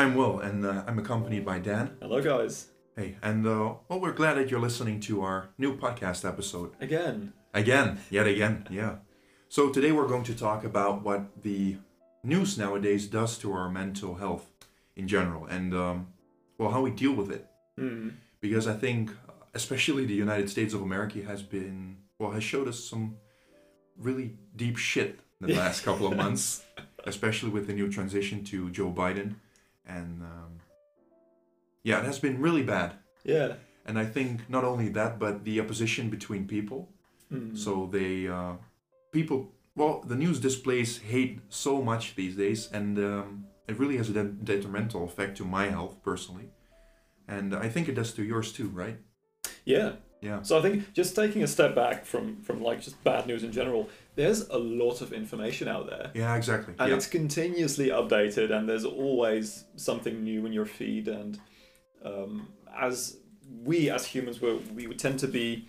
I'm Will, and uh, I'm accompanied by Dan. Hello, guys. Hey, and uh, well, we're glad that you're listening to our new podcast episode Again. again, yet again. Yeah. So today we're going to talk about what the news nowadays does to our mental health in general, and um, well, how we deal with it. Hmm. Because I think, especially the United States of America, has been well, has showed us some really deep shit in the last couple of months, especially with the new transition to Joe Biden, and um, yeah, it has been really bad. Yeah. And I think not only that, but the opposition between people. Hmm. So they uh, people well, the news displays hate so much these days, and um, it really has a de- detrimental effect to my health personally, and I think it does to yours too, right? Yeah. Yeah. So I think just taking a step back from from like just bad news in general, there's a lot of information out there. Yeah, exactly. And yeah. it's continuously updated, and there's always something new in your feed. And um, as we as humans, we we would tend to be,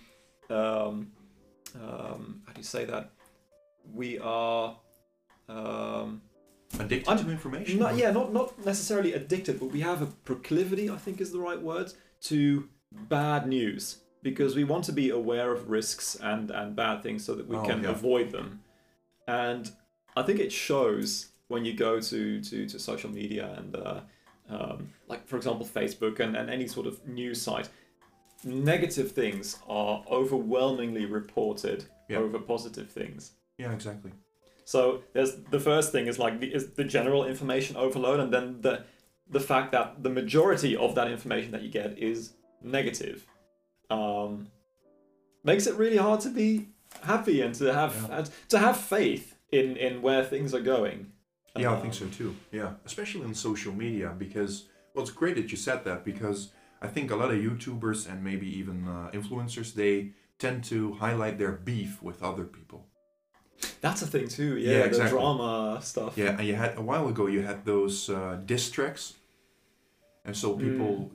um, um, how do you say that? We are. Um, Addicted to information. Not, yeah, not not necessarily addicted, but we have a proclivity, I think is the right word, to bad news because we want to be aware of risks and and bad things so that we Oh, can yeah. avoid them. And I think it shows when you go to to, to social media and uh, um, like for example Facebook and, and any sort of news site. Negative things are overwhelmingly reported Yeah. over positive things. Yeah, exactly. So there's the first thing is like the, is the general information overload, and then the the fact that the majority of that information that you get is negative, um, makes it really hard to be happy and to have Yeah. and to have faith in in where things are going. Yeah, I Um, think so too. Yeah, especially on social media because well, it's great that you said that because I think a lot of YouTubers and maybe even uh, influencers they tend to highlight their beef with other people. That's a thing too. Yeah, Yeah, the exactly. drama stuff. Yeah, and you had a while ago you had those uh, diss tracks, and so people Mm.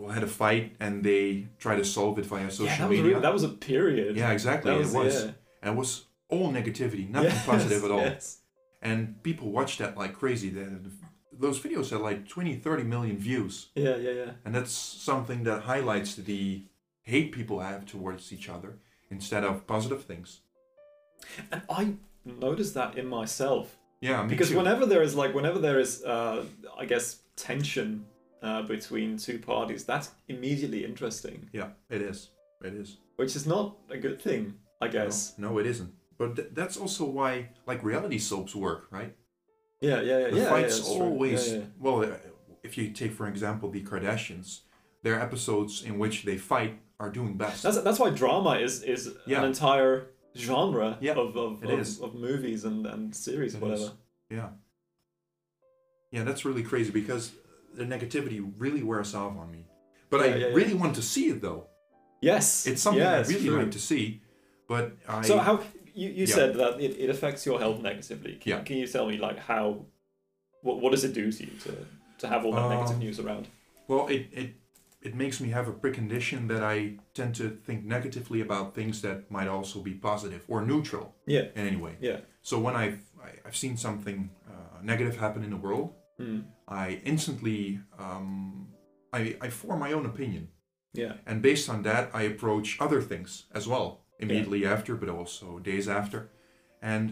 Well, had a fight and they try to solve it via social Yeah, that was media. really, that was a period. yeah, exactly. that was, it was, yeah. and it was all negativity, nothing Yes, positive at all. yes. And people watched that like crazy. Then those videos had like 20, 30 million views. Yeah, yeah, yeah. And that's something that highlights the hate people have towards each other instead of positive things. And I noticed that in myself. Yeah, me because too. whenever there is like whenever there is uh, i guess tension uh, between two parties that's immediately interesting yeah, it is. It is. which is not a good thing i guess No, no, it isn't. But th- that's also why like reality soaps work, right? yeah yeah yeah The yeah, yeah, fights true. always yeah, yeah. well. uh, If you take for example the Kardashians, their episodes in which they fight are doing best. that's that's why drama is is Yeah. an entire genre Yeah, of of, of, of movies and and series It whatever is. Yeah. Yeah, that's really crazy because the negativity really wears off on me. But I Yeah, yeah, yeah. really want to see it though. yes It's something I really true. like to see. But I so how you, you said that it, it affects your health negatively can, Yeah. can you tell me like how what, what does it do to you to to have all that negative Um, news around well it, it it makes me have a precondition that I tend to think negatively about things that might also be positive or neutral yeah in any way. yeah So when I've I- I've seen something uh, negative happen in the world, Hmm. I instantly um, I I form my own opinion. yeah And based on that, I approach other things as well immediately after, but also days after. And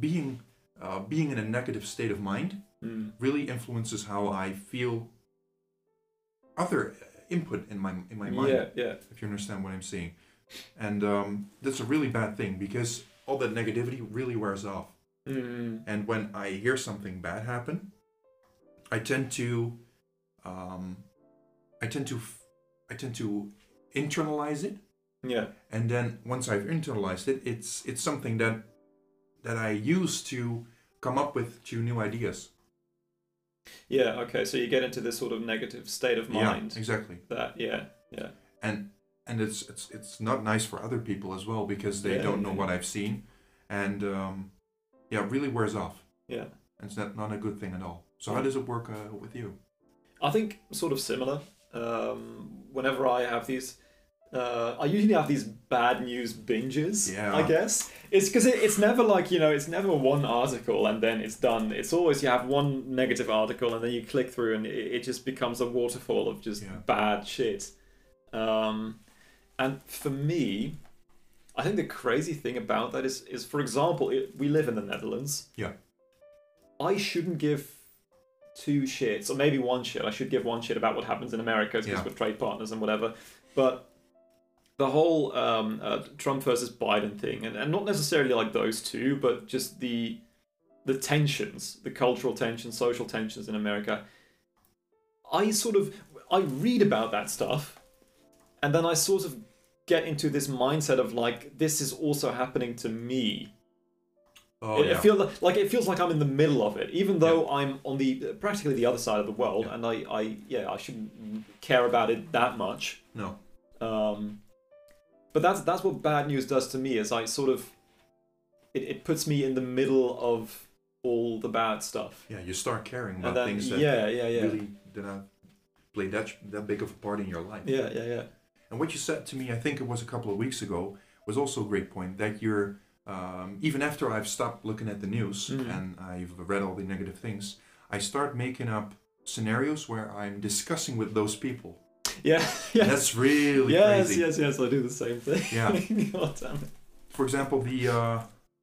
being uh, being in a negative state of mind Hmm. really influences how I feel other input in my in my mind. Yeah, yeah. If you understand what I'm saying, and um, that's a really bad thing because all that negativity really wears off. Mm, And when I hear something bad happen, I tend to, um, I tend to, I tend to internalize it, yeah, and then once I've internalized it, it's it's something that that I use to come up with two new ideas. yeah. Okay, so you get into this sort of negative state of mind. Yeah, exactly. That yeah, yeah, And and it's it's it's not nice for other people as well because they Yeah, don't know yeah. what I've seen, and um, yeah, really wears off. yeah. And it's not not a good thing at all. So how does it work uh, with you? I think sort of similar. Um, whenever I have these uh, I usually have these bad news binges. Yeah. I guess it's because it, it's never like you know it's never one article and then it's done. It's always you have one negative article and then you click through and it, it just becomes a waterfall of just Yeah. bad shit. Um, and for me, I think the crazy thing about that is is for example, it, we live in the Netherlands. Yeah. I shouldn't give two shits, or maybe one shit. I should give one shit about what happens in America because Yeah. we're trade partners and whatever. But the whole um, uh, Trump versus Biden thing, and, and not necessarily like those two, but just the the tensions, the cultural tensions, social tensions in America. I sort of I read about that stuff, and then I sort of get into this mindset of like this is also happening to me Oh it, yeah. it feel like, like it feels like I'm in the middle of it, even though I'm on the practically the other side of the world, Yeah. and I, I yeah I shouldn't care about it that much. no. Um, but that's that's what bad news does to me is I sort of it, it puts me in the middle of all the bad stuff. Yeah, you start caring about then things that yeah yeah yeah really did not play that that big of a part in your life. yeah yeah yeah And what you said to me, I think it was a couple of weeks ago, was also a great point. That you're um, even after I've stopped looking at the news Mhm. and I've read all the negative things, I start making up scenarios where I'm discussing with those people. yeah. That's really Yes, crazy. yes, yes. I do the same thing. Yeah. God damn it. For example, the uh,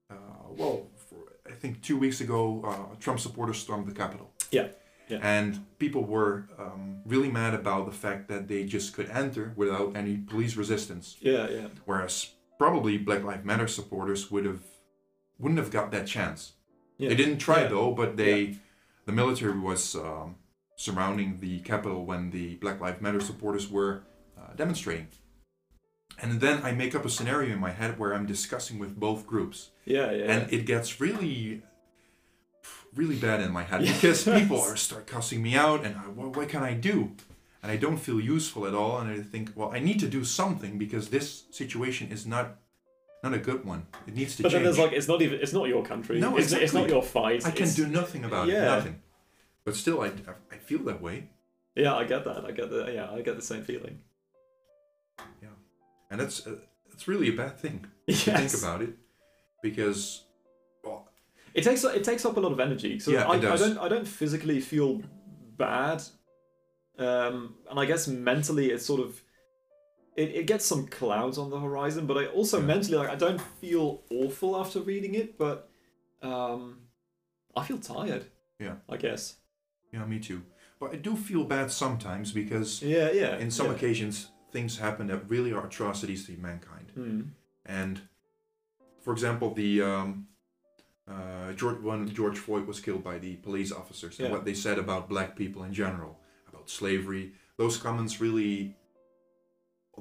uh, well, for, I think two weeks ago, uh, Trump supporters stormed the Capitol. Yeah, yeah. And people were um, really mad about the fact that they just could enter without any police resistance. Yeah, yeah. whereas probably Black Lives Matter supporters would have wouldn't have got that chance. yeah. They didn't try Yeah. though, but they the military was um, surrounding the Capitol when the Black Lives Matter supporters were uh, demonstrating. And then I make up a scenario in my head where I'm discussing with both groups, Yeah, yeah. and it gets really, really bad in my head Yes. because people are start cussing me out, and I, what, what can I do? And I don't feel useful at all, and I think, well, I need to do something because this situation is not, not a good one. It needs to change. but then there's like it's not even it's not your country. No, it's, it's not your fight. I can it's- do nothing about it, yeah. nothing. But still, I, I feel that way, Yeah, I get that. I get the yeah, I get the same feeling. Yeah, and that's uh, that's really a bad thing. if you think about it, because It takes it takes up a lot of energy. So Yeah, I, I don't I don't physically feel bad, um, and I guess mentally it's sort of it, it gets some clouds on the horizon. But I also Yeah. mentally like I don't feel awful after reading it, but um, I feel tired. Yeah. I guess. yeah, me too. But I do feel bad sometimes because Yeah, yeah. in some yeah. occasions things happen that really are atrocities to mankind. Mm. And for example, the um, uh, George when George Floyd was killed by the police officers and Yeah. what they said about black people in general, about slavery, those comments really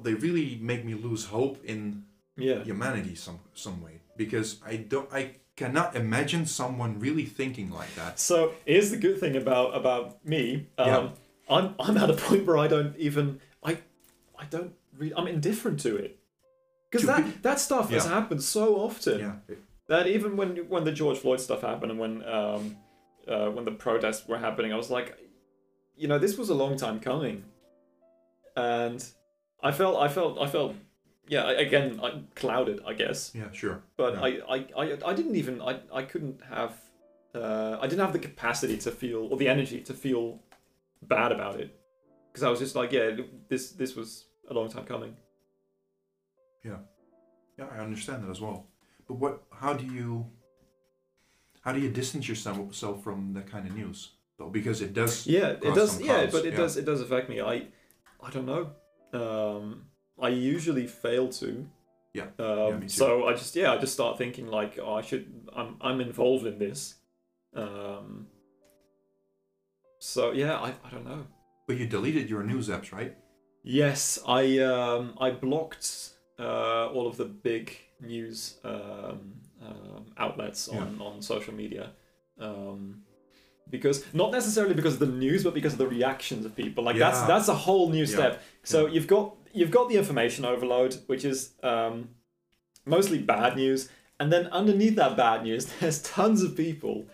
they really make me lose hope in Yeah. humanity some some way because I don't I cannot imagine someone really thinking like that. So here's the good thing about about me. Um, Yeah. I'm I'm at a point where I don't even I I don't read. I'm indifferent to it because that be- that stuff has happened so often Yeah, that even when when the George Floyd stuff happened and when um uh, when the protests were happening, I was like, you know, this was a long time coming, and I felt I felt I felt yeah again I clouded I guess yeah, sure. but Yeah. I, I, I, I didn't even I, I couldn't have uh, I didn't have the capacity to feel or the energy to feel bad about it because I was just like yeah this this was a long time coming yeah Yeah, I understand that as well. But what? How do you? How do you distance yourself from that kind of news? Though, because it does. yeah it does yeah but it yeah. does it does affect me I I don't know um, I usually fail to Yeah, um, me too. so I just yeah I just start thinking like oh I should I'm I'm involved in this um, so yeah I, I don't know But you deleted your news apps, right? Yes, I um, I blocked uh, all of the big news um, um, outlets on, on social media um, because not necessarily because of the news, but because of the reactions of people. Like that's Yeah. that's a whole new Yeah. step. So Yeah. you've got you've got the information overload, which is um, mostly bad news, and then underneath that bad news, there's tons of people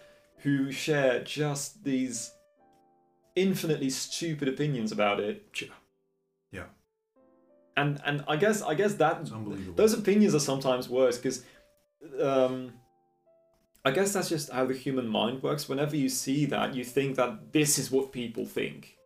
who share just these infinitely stupid opinions about it Yeah. And and I guess I guess that those opinions are sometimes worse because um, I guess that's just how the human mind works. Whenever you see that, you think that this is what people think.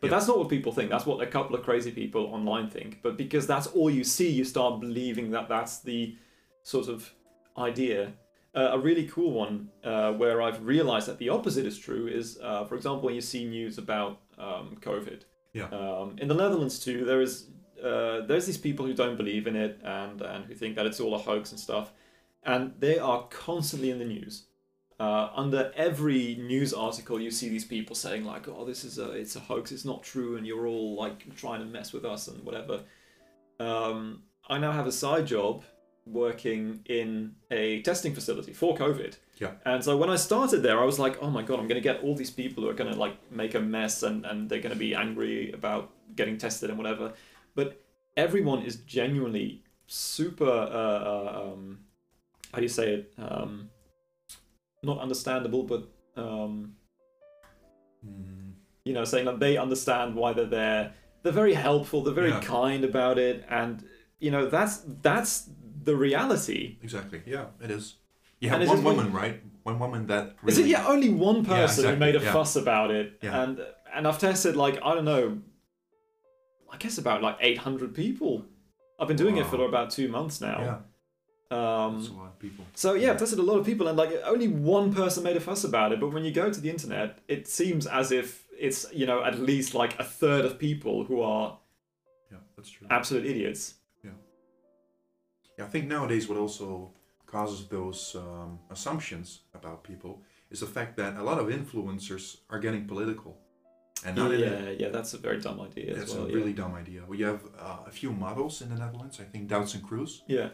But Yeah. that's not what people think. That's what a couple of crazy people online think. But because that's all you see, you start believing that that's the sort of idea. Uh, a really cool one uh, where I've realized that the opposite is true is, uh, for example, when you see news about um, COVID. Yeah. Um, in the Netherlands too, there is uh, there's these people who don't believe in it and and who think that it's all a hoax and stuff, and they are constantly in the news. Uh, under every news article, you see these people saying like, "Oh, this is a it's a hoax. It's not true, and you're all like trying to mess with us and whatever." Um, I now have a side job working in a testing facility for COVID. Yeah. And so when I started there, I was like, "Oh my god, I'm going to get all these people who are going to like make a mess and and they're going to be angry about getting tested and whatever." But everyone is genuinely super. Uh, uh, um, how do you say it? Um, not understandable, but um, Mm, you know, saying that they understand why they're there. They're very helpful. They're very Yeah. kind about it, and you know that's that's the reality. exactly. Yeah, it is. You have one woman, right? One woman that Is really. it yeah? Only one person who exactly, made a yeah. fuss about it, Yeah. and and I've tested like I don't know, I guess about like eight hundred people. I've been doing it for about two months now. Yeah, Um, that's a lot of people. So yeah, I've tested a lot of people, and like only one person made a fuss about it. But when you go to the internet, it seems as if it's you know at least like a third of people who are Yeah, that's true. absolute idiots. Yeah, I think nowadays what also causes those um, assumptions about people is the fact that a lot of influencers are getting political, and not in a, yeah, yeah, that's a very dumb idea that's as well. a really dumb idea. We have uh, a few models in the Netherlands. I think Doutzen Kroes. yeah,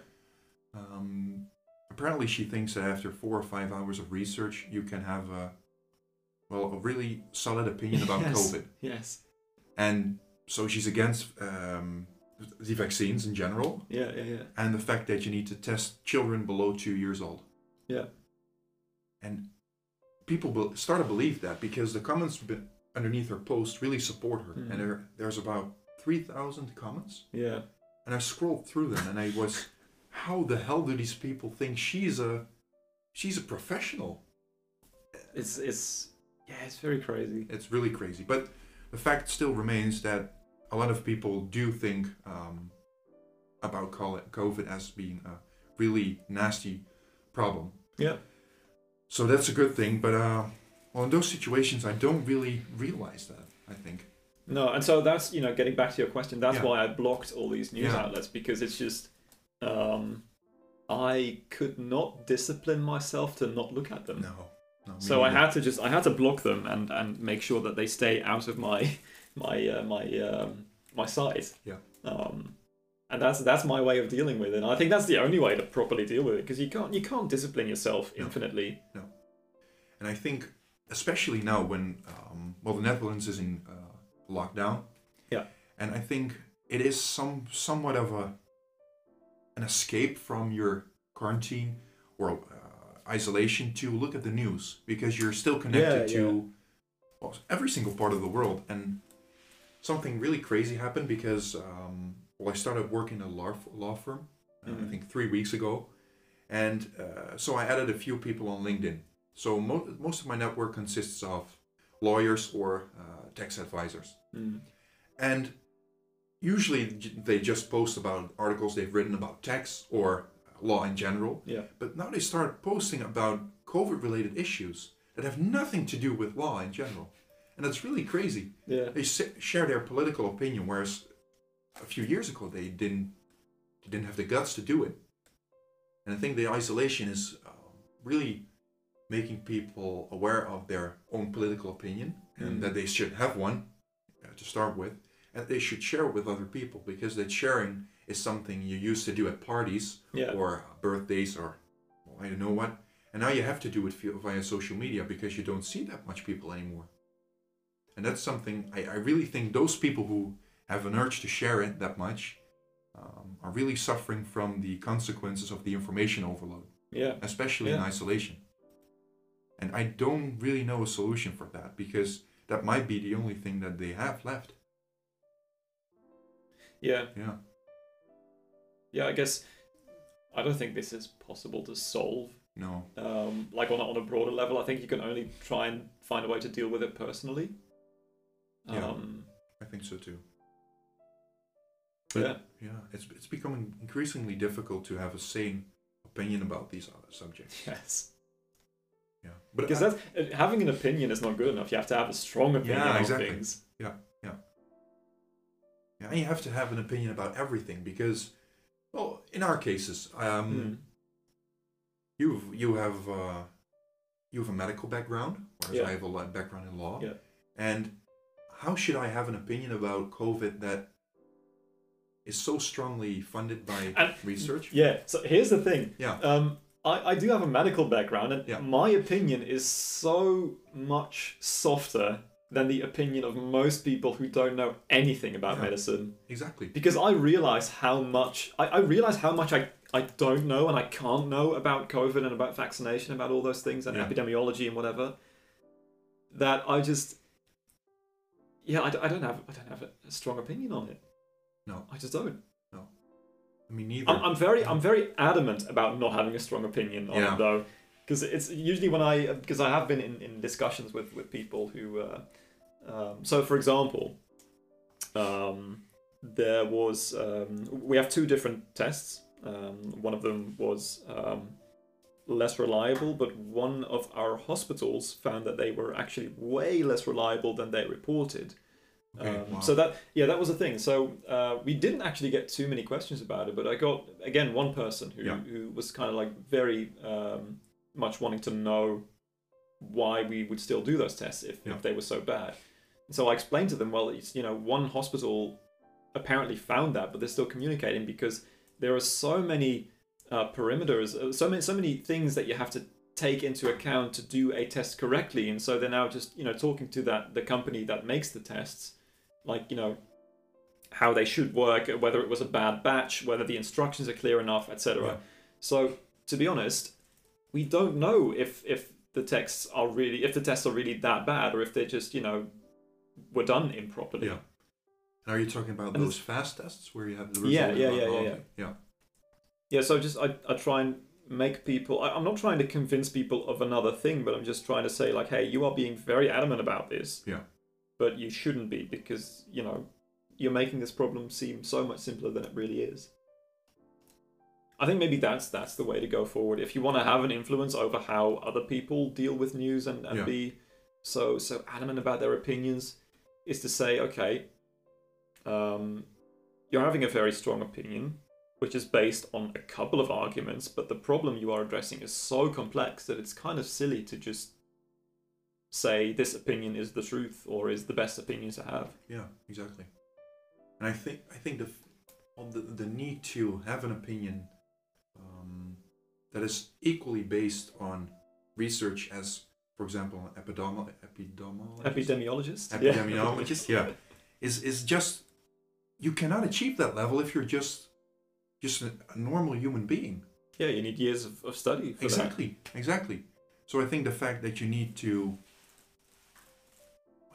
Um, apparently, she thinks that after four or five hours of research, you can have a well a really solid opinion about Yes. COVID. yeah, yes, And so she's against um, the vaccines in general, yeah, yeah, yeah, and the fact that you need to test children below two years old. yeah, And people be- start to believe that because the comments be- underneath her post really support her. Mhm. And there, there's about 3,000 comments. yeah. And I scrolled through them and I was, how the hell do these people think she's a, she's a professional? It's it's yeah, it's very crazy. It's really crazy. But the fact still remains that a lot of people do think um, about COVID as being a really nasty problem. Yeah, So that's a good thing. But uh, well, in those situations, I don't really realize that. I think. no, and so that's you know getting back to your question. That's Yeah. why I blocked all these news Yeah. outlets because it's just um, I could not discipline myself to not look at them. No. no So I had to just I had to block them and and make sure that they stay out of my my uh, my um, my sight. Yeah. Um, and that's that's my way of dealing with it. And I think that's the only way to properly deal with it because you can't you can't discipline yourself infinitely. No. And I think, especially now when, um, well, the Netherlands is in uh, lockdown. Yeah. And I think it is some somewhat of a an escape from your quarantine or uh, isolation to look at the news because you're still connected Yeah, to well, every single part of the world. And something really crazy happened because, um, well, I started working at a law, law firm, uh, I Mhm. think three weeks ago. And uh, so I added a few people on LinkedIn. So mo- most of my network consists of lawyers or uh, tax advisors. Mm. And usually they just post about articles they've written about tax or law in general. Yeah. But now they start posting about COVID related issues that have nothing to do with law in general. And that's really crazy. Yeah. They share their political opinion, whereas a few years ago they didn't, they didn't have the guts to do it. And I think the isolation is um, really making people aware of their own political opinion and Mm. that they should have one uh, to start with, and they should share it with other people because that sharing is something you used to do at parties Yeah. or birthdays or well, I don't know what. And now you have to do it via- via social media because you don't see that much people anymore. And that's something I, I really think those people who have an urge to share it that much um, are really suffering from the consequences of the information overload, Yeah. especially in isolation. And I don't really know a solution for that because that might be the only thing that they have left. Yeah, Yeah. yeah. I guess I don't think this is possible to solve. No. Um, like on a, on a broader level, I think you can only try and find a way to deal with it personally. Yeah. Um, I think so too. But- yeah. Yeah, it's it's becoming increasingly difficult to have a sane opinion about these other subjects. Yes. Yeah, but Because I- that's uh, having an opinion is not good enough. You have to have a strong opinion Yeah, on exactly. things. yeah, yeah, yeah. and you have to have an opinion about everything because, well, in our cases, um, Mm. you you have uh, you have a medical background, whereas Yeah. I have a background in law. Yeah. And how should I have an opinion about COVID that is so strongly funded by And- research? Yeah. So here's the thing. Yeah. Um, I, I do have a medical background, and Yeah. my opinion is so much softer than the opinion of most people who don't know anything about Yeah. medicine. Exactly. Because I realize how much I, I realize how much I, I don't know and I can't know about COVID and about vaccination, about all those things and Yeah. epidemiology and whatever. That I just yeah, I, I don't have I don't have a strong opinion on it. No. I just don't. Mean, neither. I'm, I'm very I'm very adamant about not having a strong opinion on Yeah. it though, because it's usually when I because I have been in, in discussions with with people who, uh, um, so for example, um, there was um, we have two different tests. Um, one of them was um, less reliable, but one of our hospitals found that they were actually way less reliable than they reported. Okay, Um, wow. So that yeah, that was a thing. So uh, we didn't actually get too many questions about it, but I got again one person who Yeah. who was kind of like very um, much wanting to know why we would still do those tests if, Yeah. if they were so bad. And so I explained to them, well, it's you know one hospital apparently found that, but they're still communicating because there are so many uh, perimeters, uh, so many so many things that you have to take into account to do a test correctly, and so they're now just you know talking to that the company that makes the tests, like you know how they should work, whether it was a bad batch, whether the instructions are clear enough, etc. Yeah. So to be honest, we don't know if if the texts are really if the tests are really that bad or if they just you know were done improperly. Yeah. And are you talking about And those fast tests where you have the result? Yeah, yeah, yeah, yeah, okay. yeah. Yeah, so just I, I try and make people. I, I'm not trying to convince people of another thing, but I'm just trying to say like, hey, you are being very adamant about this. Yeah. But you shouldn't be because you know you're making this problem seem so much simpler than it really is. I think maybe that's that's the way to go forward. If you want to have an influence over how other people deal with news and, and Yeah. be so so adamant about their opinions, is to say, okay, um, you're having a very strong opinion, which is based on a couple of arguments, but the problem you are addressing is so complex that it's kind of silly to just say this opinion is the truth or is the best opinion to have. Yeah, exactly. And I think I think the the the need to have an opinion um, that is equally based on research as, for example, epidemiologist, Epidemiologist? epidemiologist, yeah, is is just you cannot achieve that level if you're just just a, a normal human being. Yeah, you need years of, of study for Exactly, exactly. So I think the fact that you need to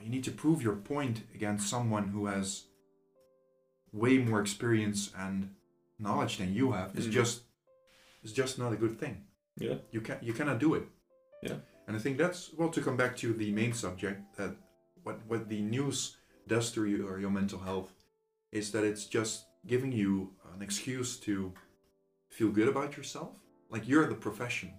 you need to prove your point against someone who has way more experience and knowledge than you have is Mhm. just is just not a good thing. Yeah. You can you cannot do it. Yeah. And I think that's well to come back to the main subject that what what the news does to you or your mental health is that it's just giving you an excuse to feel good about yourself. Like you're the profession.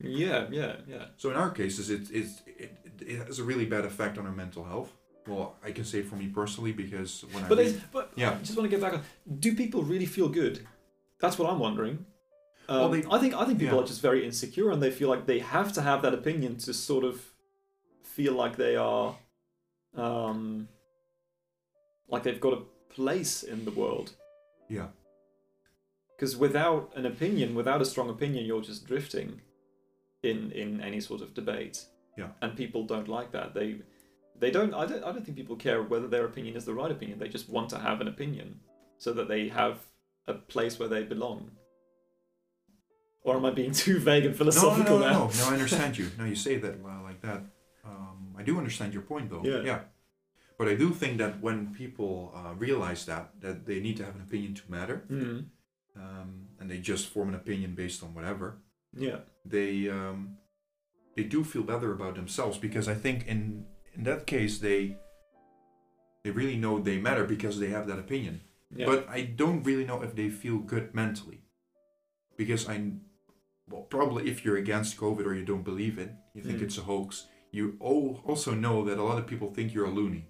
Yeah, yeah, yeah. So in our cases, it, it's it, it has a really bad effect on our mental health. Well, I can say for me personally because when But, I read, but Yeah. I just want to get back on. Do people really feel good? That's what I'm wondering. Um, Well, they- I think I think people yeah. are just very insecure and they feel like they have to have that opinion to sort of feel like they are, um, like they've got a place in the world. yeah, Because without an opinion, without a strong opinion, you're just drifting in in any sort of debate. Yeah. And people don't like that. They they don't I don't I don't think people care whether their opinion is the right opinion. They just want to have an opinion so that they have a place where they belong. Or am I being too vague and no, no, no, no, now? no, no. I understand you. No, you say that well, like that. Um, I do understand your point though. Yeah. yeah. But I do think that when people uh, realize that that they need to have an opinion to matter, Mm. um, and they just form an opinion based on whatever, Yeah. they um, they do feel better about themselves because I think in in that case they they really know they matter because they have that opinion. Yeah. But I don't really know if they feel good mentally, because I well probably if you're against COVID or you don't believe it, you think Mm. it's a hoax. You al- also know that a lot of people think you're a loony.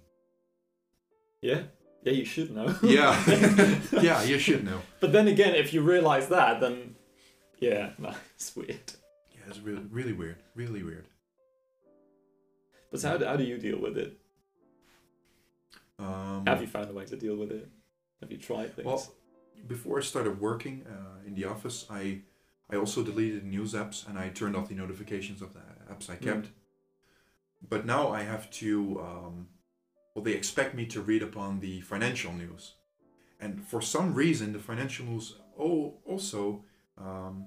yeah. Yeah, you should know. Yeah, yeah, you should know. But then again, if you realize that, then yeah, no, it's weird. Yeah, it's really really weird, really weird. But so how, do- how do you deal with it? Um, Have you found a way to deal with it? Have you tried things? Well, before I started working uh, in the office, I I also deleted news apps and I turned off the notifications of the apps I kept. But now I have to. Um, well, they expect me to read upon the financial news, and for some reason, the financial news oh, also um,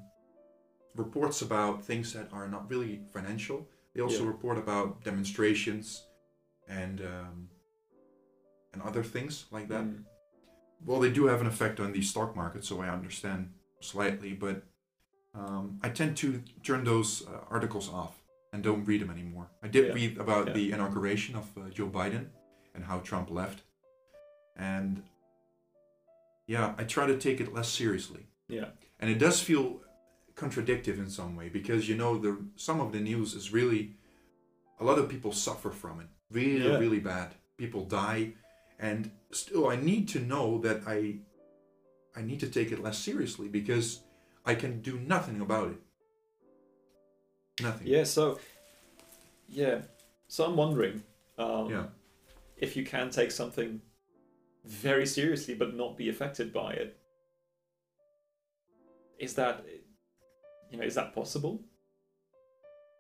reports about things that are not really financial. They also Yeah. report about demonstrations and um, and other things like that Mm. well, they do have an effect on the stock market, so I understand slightly, but um, I tend to turn those uh, articles off and don't read them anymore. I did Yeah. read about Yeah. the inauguration of uh, Joe Biden and how Trump left, and yeah, I try to take it less seriously. Yeah. And it does feel contradictive in some way because you know the some of the news is really a lot of people suffer from it really Yeah. really bad people die and still i need to know that i i need to take it less seriously because i can do nothing about it nothing Yeah. So yeah. So I'm wondering. Um, yeah if you can take something very seriously but not be affected by it is that you know is that possible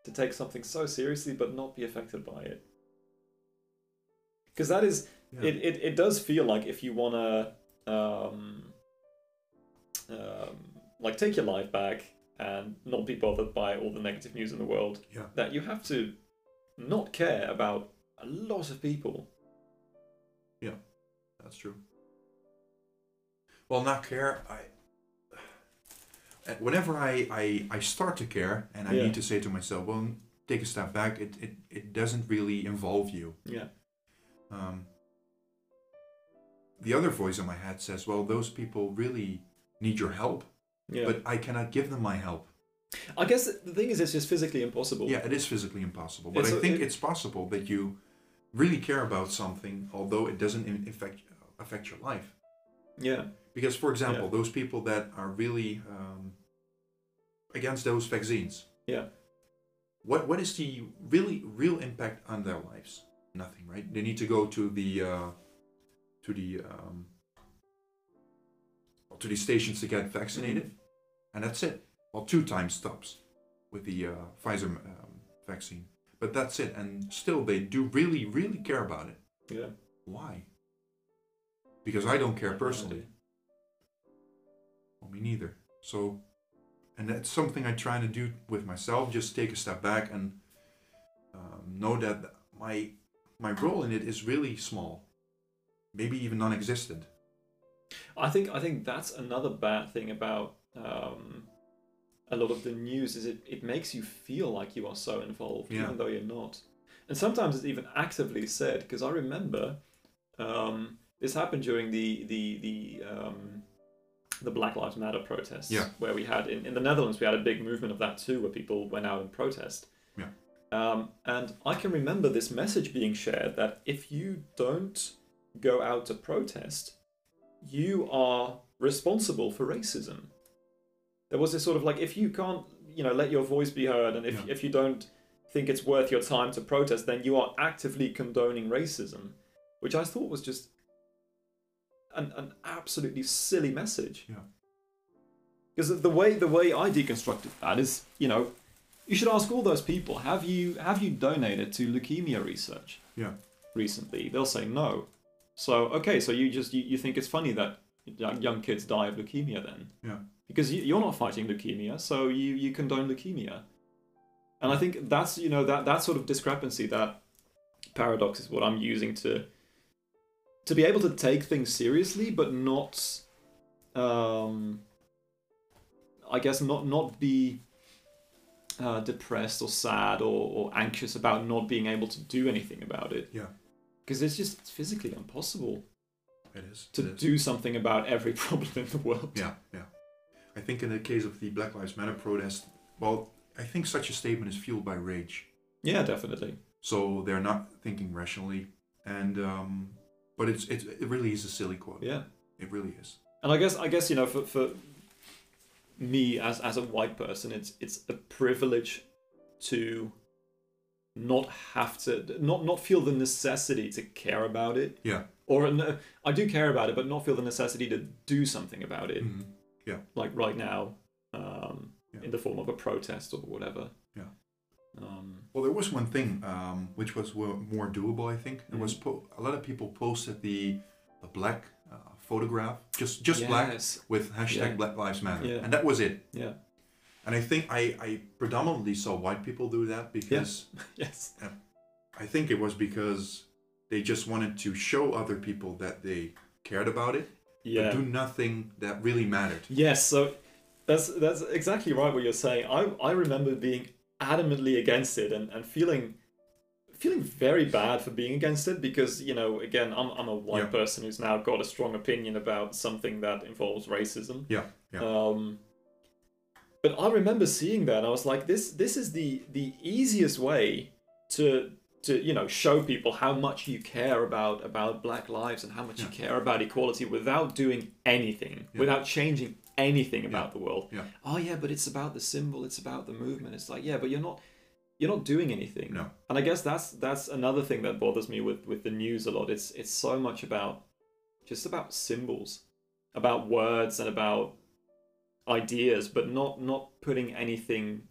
to take something so seriously but not be affected by it because that is yeah. it, it, it does feel like if you want to um, um, like take your life back and not be bothered by all the negative news in the world Yeah. that you have to not care about a lot of people Yeah, That's true. Well, not care. I whenever I, I I start to care, and I Yeah. need to say to myself, well, take a step back. It it, it doesn't really involve you. yeah Um, the other voice in my head says, well, those people really need your help, yeah but I cannot give them my help. i guess the thing is it's just physically impossible Yeah, it is physically impossible, but It's I a- think it- it's possible that you really care about something, although it doesn't in- affect affect your life. yeah Because, for example, Yeah. those people that are really um, against those vaccines, yeah what what is the really real impact on their lives? Nothing, right? They need to go to the uh, to the um, to the stations to get vaccinated, and that's it. Well, two time stops with the uh, Pfizer um, vaccine, but that's it. And still, they do really, really care about it. yeah Why? Because I don't care personally. Well, me neither. So, and that's something I try to do with myself. Just take a step back and um, know that my my role in it is really small, maybe even non-existent. I think I think that's another bad thing about um, a lot of the news is it, it makes you feel like you are so involved Yeah. even though you're not, and sometimes it's even actively said because I remember um, this happened during the the the um, the Black Lives Matter protests Yeah. where we had in, in the Netherlands we had a big movement of that too where people went out and protest. Yeah. Um, and I can remember this message being shared that if you don't go out to protest, you are responsible for racism. There was this sort of like, if you can't, you know, let your voice be heard, and if, Yeah. if you don't think it's worth your time to protest, then you are actively condoning racism, which I thought was just an, an absolutely silly message. Yeah. Because the way the way I deconstructed that is, you know, you should ask all those people, have you have you donated to leukemia research? Yeah. Recently, they'll say no. So okay, so you just you, you think it's funny that young young kids die of leukemia then? Yeah. Because you, you're not fighting leukemia, so you you condone leukemia. And I think that's you know that that sort of discrepancy, that paradox is what I'm using to to be able to take things seriously, but not, um, I guess not not be uh, depressed or sad or, or anxious about not being able to do anything about it. Yeah. Because it's just physically impossible It is. to it is. do something about every problem in the world. Yeah, yeah. I think in the case of the Black Lives Matter protest, well, I think such a statement is fueled by rage. Yeah, definitely. So they're not thinking rationally, and um, but it's, it's it really is a silly quote. Yeah. It really is. And I guess I guess you know for for me as as a white person, it's it's a privilege to not have to not not feel the necessity to care about it. Yeah. Or no, I do care about it, but not feel the necessity to do something about it. Mhm. Like right now, um, Yeah. in the form of a protest or whatever. Um, Well, there was one thing um, which was more doable. I think there was po- a lot of people posted the the black uh, photograph, just just black with hashtag Yeah. Black Lives Matter, Yeah. and that was it. Yeah. And I think I, I predominantly saw white people do that because Yes. I think it was because they just wanted to show other people that they cared about it, Yeah. but do nothing that really mattered. Yes, so that's that's exactly right what you're saying. I I remember being adamantly against it and, and feeling feeling very bad for being against it because, you know, again, I'm I'm a white Yeah. person who's now got a strong opinion about something that involves racism. Yeah, yeah. Um but I remember seeing that and I was like this this is the the easiest way to to you know show people how much you care about about black lives and how much you care about equality without doing anything Yeah. without changing anything about the world Yeah. oh yeah but it's about the symbol it's about the movement it's like yeah but you're not you're not doing anything No. and i guess that's that's another thing that bothers me with with the news a lot it's it's so much about just about symbols about words and about ideas but not not putting anything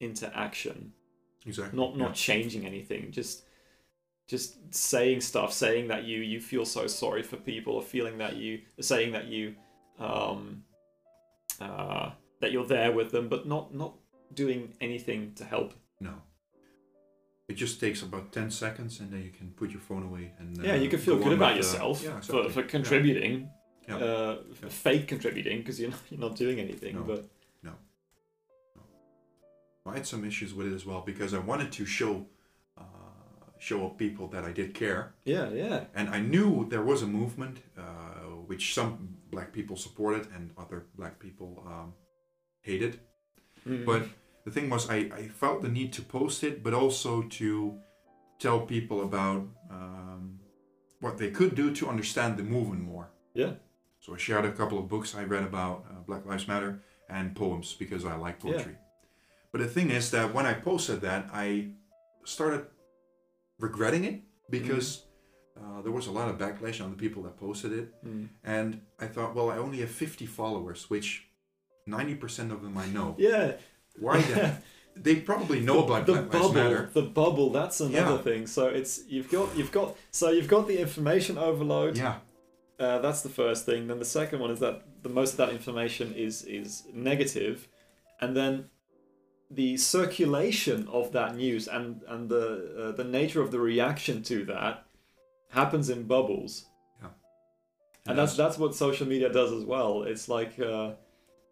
into action Exactly. not not yeah. changing anything just just saying stuff saying that you you feel so sorry for people or feeling that you saying that you um uh that you're there with them but not not doing anything to help No. It just takes about 10 seconds and then you can put your phone away and yeah uh, you can feel good about yourself yeah, for, exactly. for Yeah. contributing Yeah. uh Yeah. fake contributing because you're not, you're not doing anything but No. but I had some issues with it as well because I wanted to show uh, show people that I did care, yeah yeah and I knew there was a movement uh, which some black people supported and other black people um, hated. Mm. But the thing was, I, I felt the need to post it, but also to tell people about um, what they could do to understand the movement more. yeah So I shared a couple of books I read about uh, Black Lives Matter and poems because I like poetry. Yeah. But the thing is that when I posted that, I started regretting it because uh, there was a lot of backlash on the people that posted it. Mm. And I thought, well, I only have 50 followers, which 90% of them I know. yeah Why then? They probably know about the Black bubble, Matter. the bubble. That's another Yeah. thing. So it's you've got you've got so you've got the information overload. Yeah, Uh, that's the first thing. Then the second one is that the most of that information is is negative, and then the circulation of that news and and the uh, the nature of the reaction to that happens in bubbles. Yeah. And that's that's what social media does as well. It's like, uh,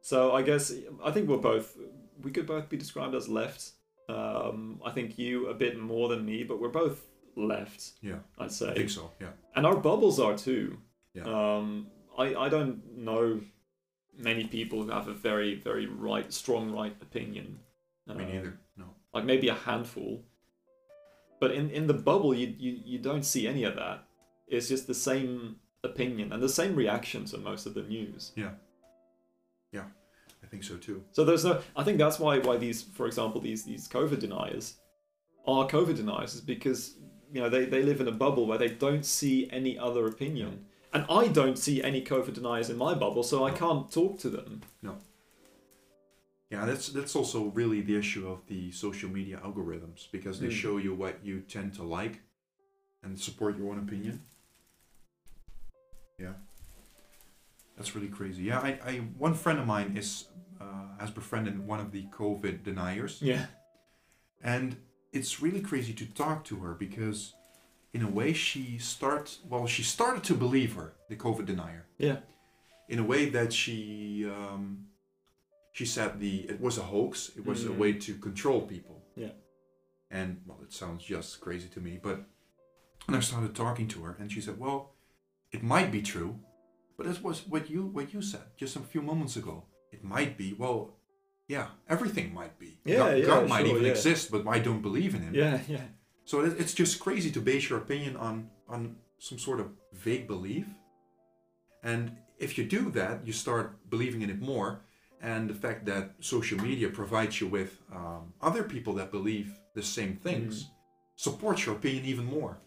so I guess I think we're both we could both be described as left. Um, I think you a bit more than me, but we're both left. Yeah. I'd say. I think so. Yeah, and our bubbles are too. Yeah. Um, I I don't know many people who have a very very right strong right opinion. me Um, neither. No. Like maybe a handful. But in, in the bubble, you, you, you don't see any of that. It's just the same opinion and the same reaction to most of the news. Yeah. Yeah, I think so too. So there's no. I think that's why why these, for example, these these COVID deniers are COVID deniers is because you know they, they live in a bubble where they don't see any other opinion, and I don't see any COVID deniers in my bubble, so I can't talk to them. Yeah, that's that's also really the issue of the social media algorithms because they Mm. show you what you tend to like and support your own opinion. Yeah, that's really crazy. Yeah, I, I one friend of mine is uh, has befriended one of the COVID deniers, Yeah. and it's really crazy to talk to her because in a way, she start well, she started to believe her, the COVID denier, Yeah. in a way that she um, she said the it was a hoax. It was a Mm. way to control people. Yeah. And well, it sounds just crazy to me, but and I started talking to her, and she said, "Well, it might be true, but that was what you what you said just a few moments ago. It might be. Well, yeah, everything might be. Yeah, God, yeah, God might sure, even yeah. exist, but I don't believe in him. Yeah, yeah. So it- it's just crazy to base your opinion on on some sort of vague belief. And if you do that, you start believing in it more. And the fact that social media provides you with um, other people that believe the same things supports your opinion even more.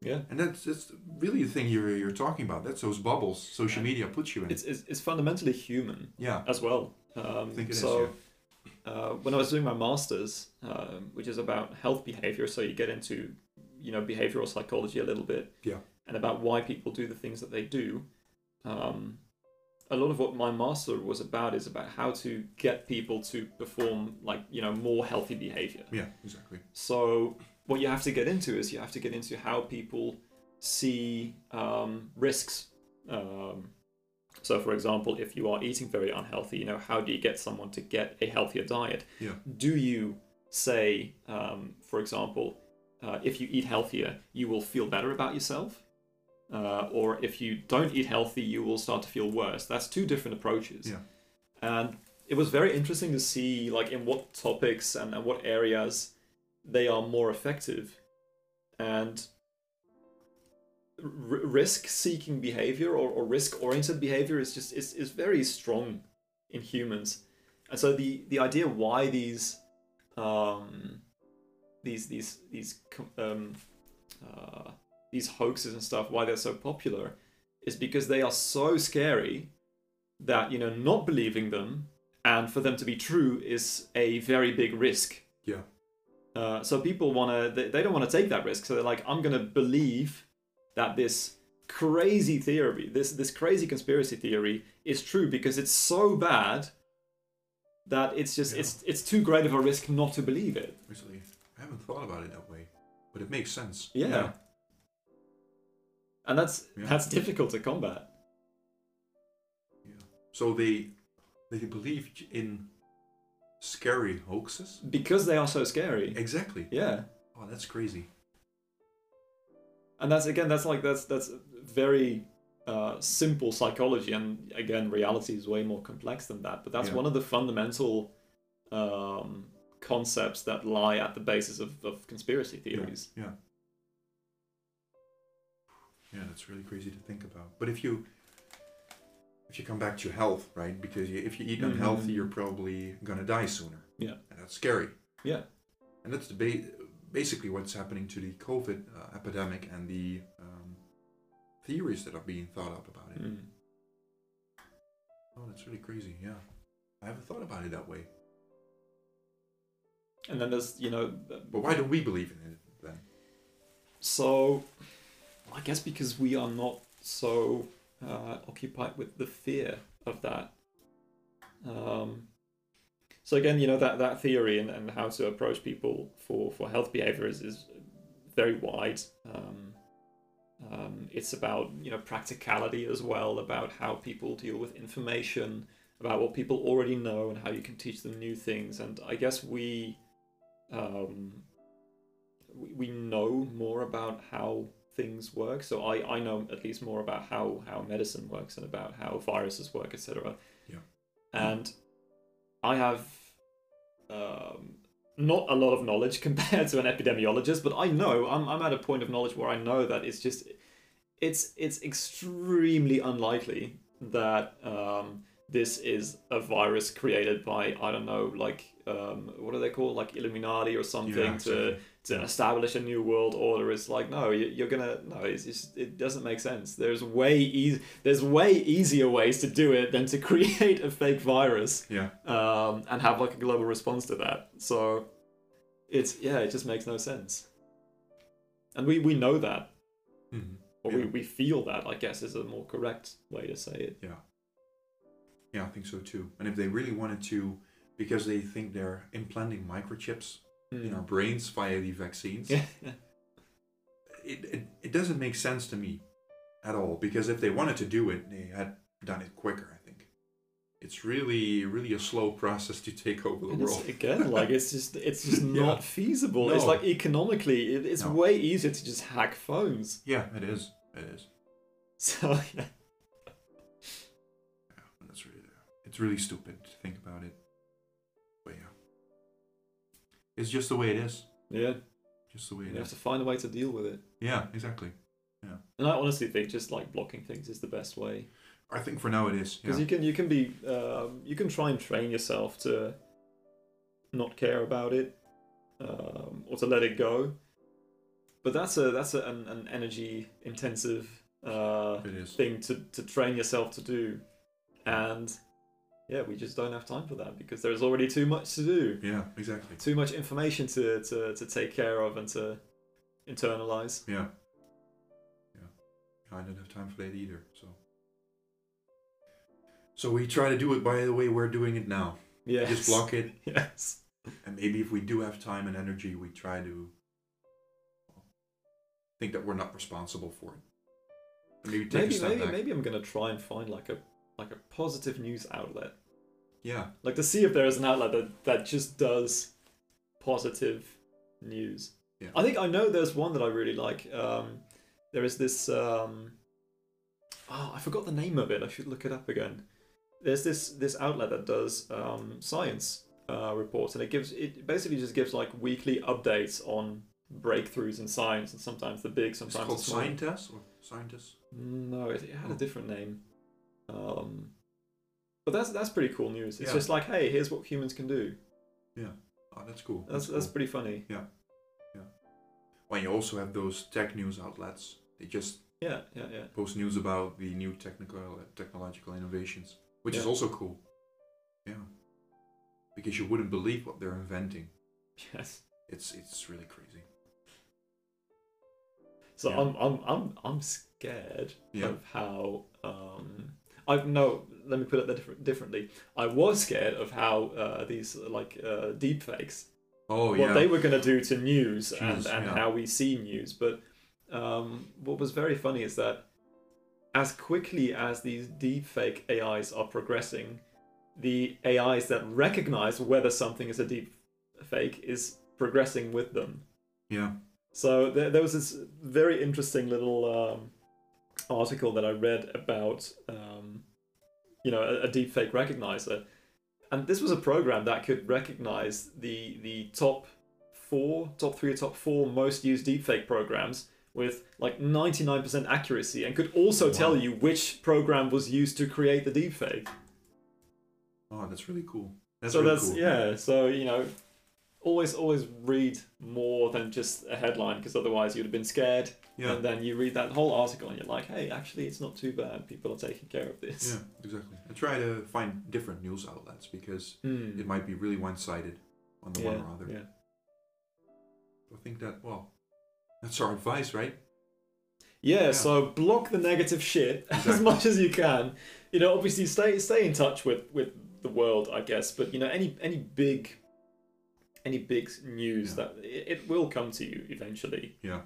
Yeah. And that's, that's really the thing you're, you're talking about. That's those bubbles social media puts you in. It's, it's, it's fundamentally human yeah, as well. Um, it is. so, yeah. uh, when I was doing my master's, um, which is about health behavior, so you get into, you know, behavioral psychology a little bit, Yeah. and about why people do the things that they do. Um, a lot of what my master was about is about how to get people to perform like you know more healthy behavior. Yeah, exactly. So what you have to get into is you have to get into how people see um, risks. Um, so, for example, if you are eating very unhealthy, you know, how do you get someone to get a healthier diet? Yeah. Do you say, um, for example, uh, if you eat healthier, you will feel better about yourself? Uh, or if you don't eat healthy, you will start to feel worse. That's two different approaches. Yeah. And it was very interesting to see, like, in what topics and, and what areas they are more effective. And r- risk-seeking behavior or, or risk-oriented behavior is just is, is very strong in humans. And so the the idea why these um, these these these um, uh, these hoaxes and stuff why they're so popular is because they are so scary that you know not believing them and for them to be true is a very big risk Yeah. uh, so people want to they, they don't want to take that risk so they're like i'm going to believe that this crazy theory this this crazy conspiracy theory is true because it's so bad that it's just Yeah. it's it's too great of a risk not to believe it Actually, I haven't thought about it that way, but it makes sense. yeah, and that's Yeah. that's difficult to combat Yeah. So they they believed in scary hoaxes. because they are so scary Exactly. yeah Oh, that's crazy. and that's again that's like that's that's very uh, simple psychology and again reality is way more complex than that but that's Yeah. one of the fundamental um, concepts that lie at the basis of, of conspiracy theories Yeah. Yeah, that's really crazy to think about. But if you if you come back to health, right? Because you, if you eat Mhm. unhealthy, you're probably gonna die sooner. Yeah. And that's scary. yeah And that's the ba- basically what's happening to the COVID uh, epidemic and the um, theories that are being thought up about it. Mm. Oh, that's really crazy. Yeah. I haven't thought about it that way. and then there's you know But why don't we believe in it then? So, I guess because we are not so uh, occupied with the fear of that. Um, so again, you know that that theory and, and how to approach people for for health behavior is, is very wide. Um, um, it's about you know practicality as well, about how people deal with information, about what people already know, and how you can teach them new things. And I guess we um, we, we know more about how things work. So I, I know at least more about how, how medicine works and about how viruses work, etc. Yeah. And I have um, not a lot of knowledge compared to an epidemiologist, but I know I'm, I'm at a point of knowledge where I know that it's just it's it's extremely unlikely that um, this is a virus created by I don't know like um, what are they called like Illuminati or something Yeah, to to establish a new world order. It's like no, you- you're gonna no. It's just it doesn't make sense. There's way easy. There's way easier ways to do it than to create a fake virus Yeah. um, and have like a global response to that. So it's yeah, it just makes no sense. And we we know that, hmm or we, we feel that. I guess is a more correct way to say it. Yeah. Yeah, I think so too. And if they really wanted to, because they think they're implanting microchips in our hmm. brains via the vaccines, it, it it doesn't make sense to me at all because if they wanted to do it, they had done it quicker. I think it's really really a slow process to take over the And world. again, like it's just it's just Yeah. not feasible. It's like economically, it, it's No. way easier to just hack phones. Yeah, it is. It is. So yeah, Yeah, that's really it's really stupid to think about it. It's just the way it is. yeah, Just the way you it have to find a way to deal with it. Yeah, exactly. Yeah. And I honestly think just like blocking things is the best way I think for now it is. because Yeah. you can you can be um, you can try and train yourself to not care about it um, or to let it go. But that's a that's a, an, an energy intensive uh, thing to, to train yourself to do. And yeah, we just don't have time for that because there's already too much to do. Yeah, exactly. Too much information to, to, to take care of and to internalize. Yeah. Yeah. I don't have time for that either. So. So we try to do it by the way we're doing it now. Yeah. Just block it, Yes. and maybe if we do have time and energy, we try to think that we're not responsible for it. Maybe take a Maybe maybe maybe I'm gonna try and find like a like a positive news outlet. Yeah. Like to see if there is an outlet that, that just does positive news. Yeah. I think I know there's one that I really like. Um, there is this. Um, oh, I forgot the name of it. I should look it up again. There's this this outlet that does um, science uh, reports, and it gives it basically just gives like weekly updates on breakthroughs in science, and sometimes the big, It's sometimes called the small. Scientist or Scientist. No, it, it had a Oh. different name. Um, but that's that's pretty cool news. It's Yeah. just like, hey, here's what humans can do. Yeah, oh, that's cool. That's that's, cool. pretty funny. Yeah, yeah. When you also have those tech news outlets, they just Yeah, yeah, yeah. post news about the new technical technological innovations, which is also cool. Yeah, because you wouldn't believe what they're inventing. Yes. It's it's really crazy. So Yeah. I'm I'm I'm I'm scared Yeah. of how um I no let me put it different, differently. I was scared of how uh, these like uh, deep fakes Oh what yeah, they were going to do to news and, and yeah. how we see news. But um, what was very funny is that as quickly as these deepfake AIs are progressing, the AIs that recognize whether something is a deep fake is progressing with them. yeah, So there, there was this very interesting little um, article that I read about, um, you know, a, a deepfake recognizer, and this was a program that could recognize the the top four, top three, or top four most used deepfake programs with like ninety nine percent accuracy, and could also tell you which program was used to create the deepfake. Oh, that's really cool. That's so really that's cool. yeah. So you know, always always read more than just a headline because otherwise you'd have been scared. Yeah, And then you read that whole article and you're like, hey, actually, it's not too bad. People are taking care of this. yeah, exactly. I try to find different news outlets because Hmm. it might be really one-sided on the yeah, one or other. yeah. I think that well, that's our advice, right? Yeah, Yeah. so block the negative shit as much as you can. You know, obviously stay stay in touch with with the world, I guess. But you know, any any big any big news Yeah. that it, it will come to you eventually. Yeah,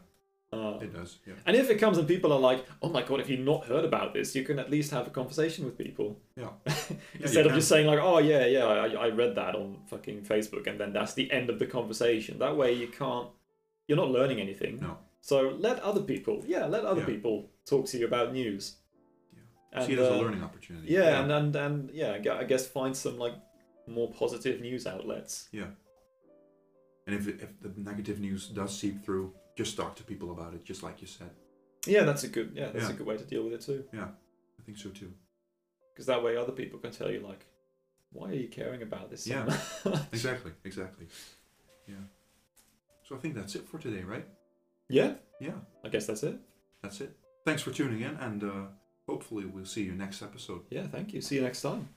Um, it does. Yeah, and if it comes and people are like, "Oh my god, if you've not heard about this, you can at least have a conversation with people." yeah. Instead you of just saying like, "Oh yeah, yeah, I, I read that on fucking Facebook," and then that's the end of the conversation. That way, you can't. You're not learning anything. No. So let other people, yeah, let other Yeah. people talk to you about news. Yeah. See it as a uh, learning opportunity. Yeah, and and and yeah, I guess find some like more positive news outlets. Yeah. And if, if the negative news does seep through, just talk to people about it, just like you said. Yeah, that's a good yeah, that's a good way to deal with it too. Yeah, I think so too. Because that way, other people can tell you like, why are you caring about this? Yeah. Exactly, exactly. Yeah. So I think that's it for today, right? yeah, Yeah, I guess that's it. that's it. Thanks for tuning in, and uh, hopefully we'll see you next episode. Yeah, thank you. See you next time.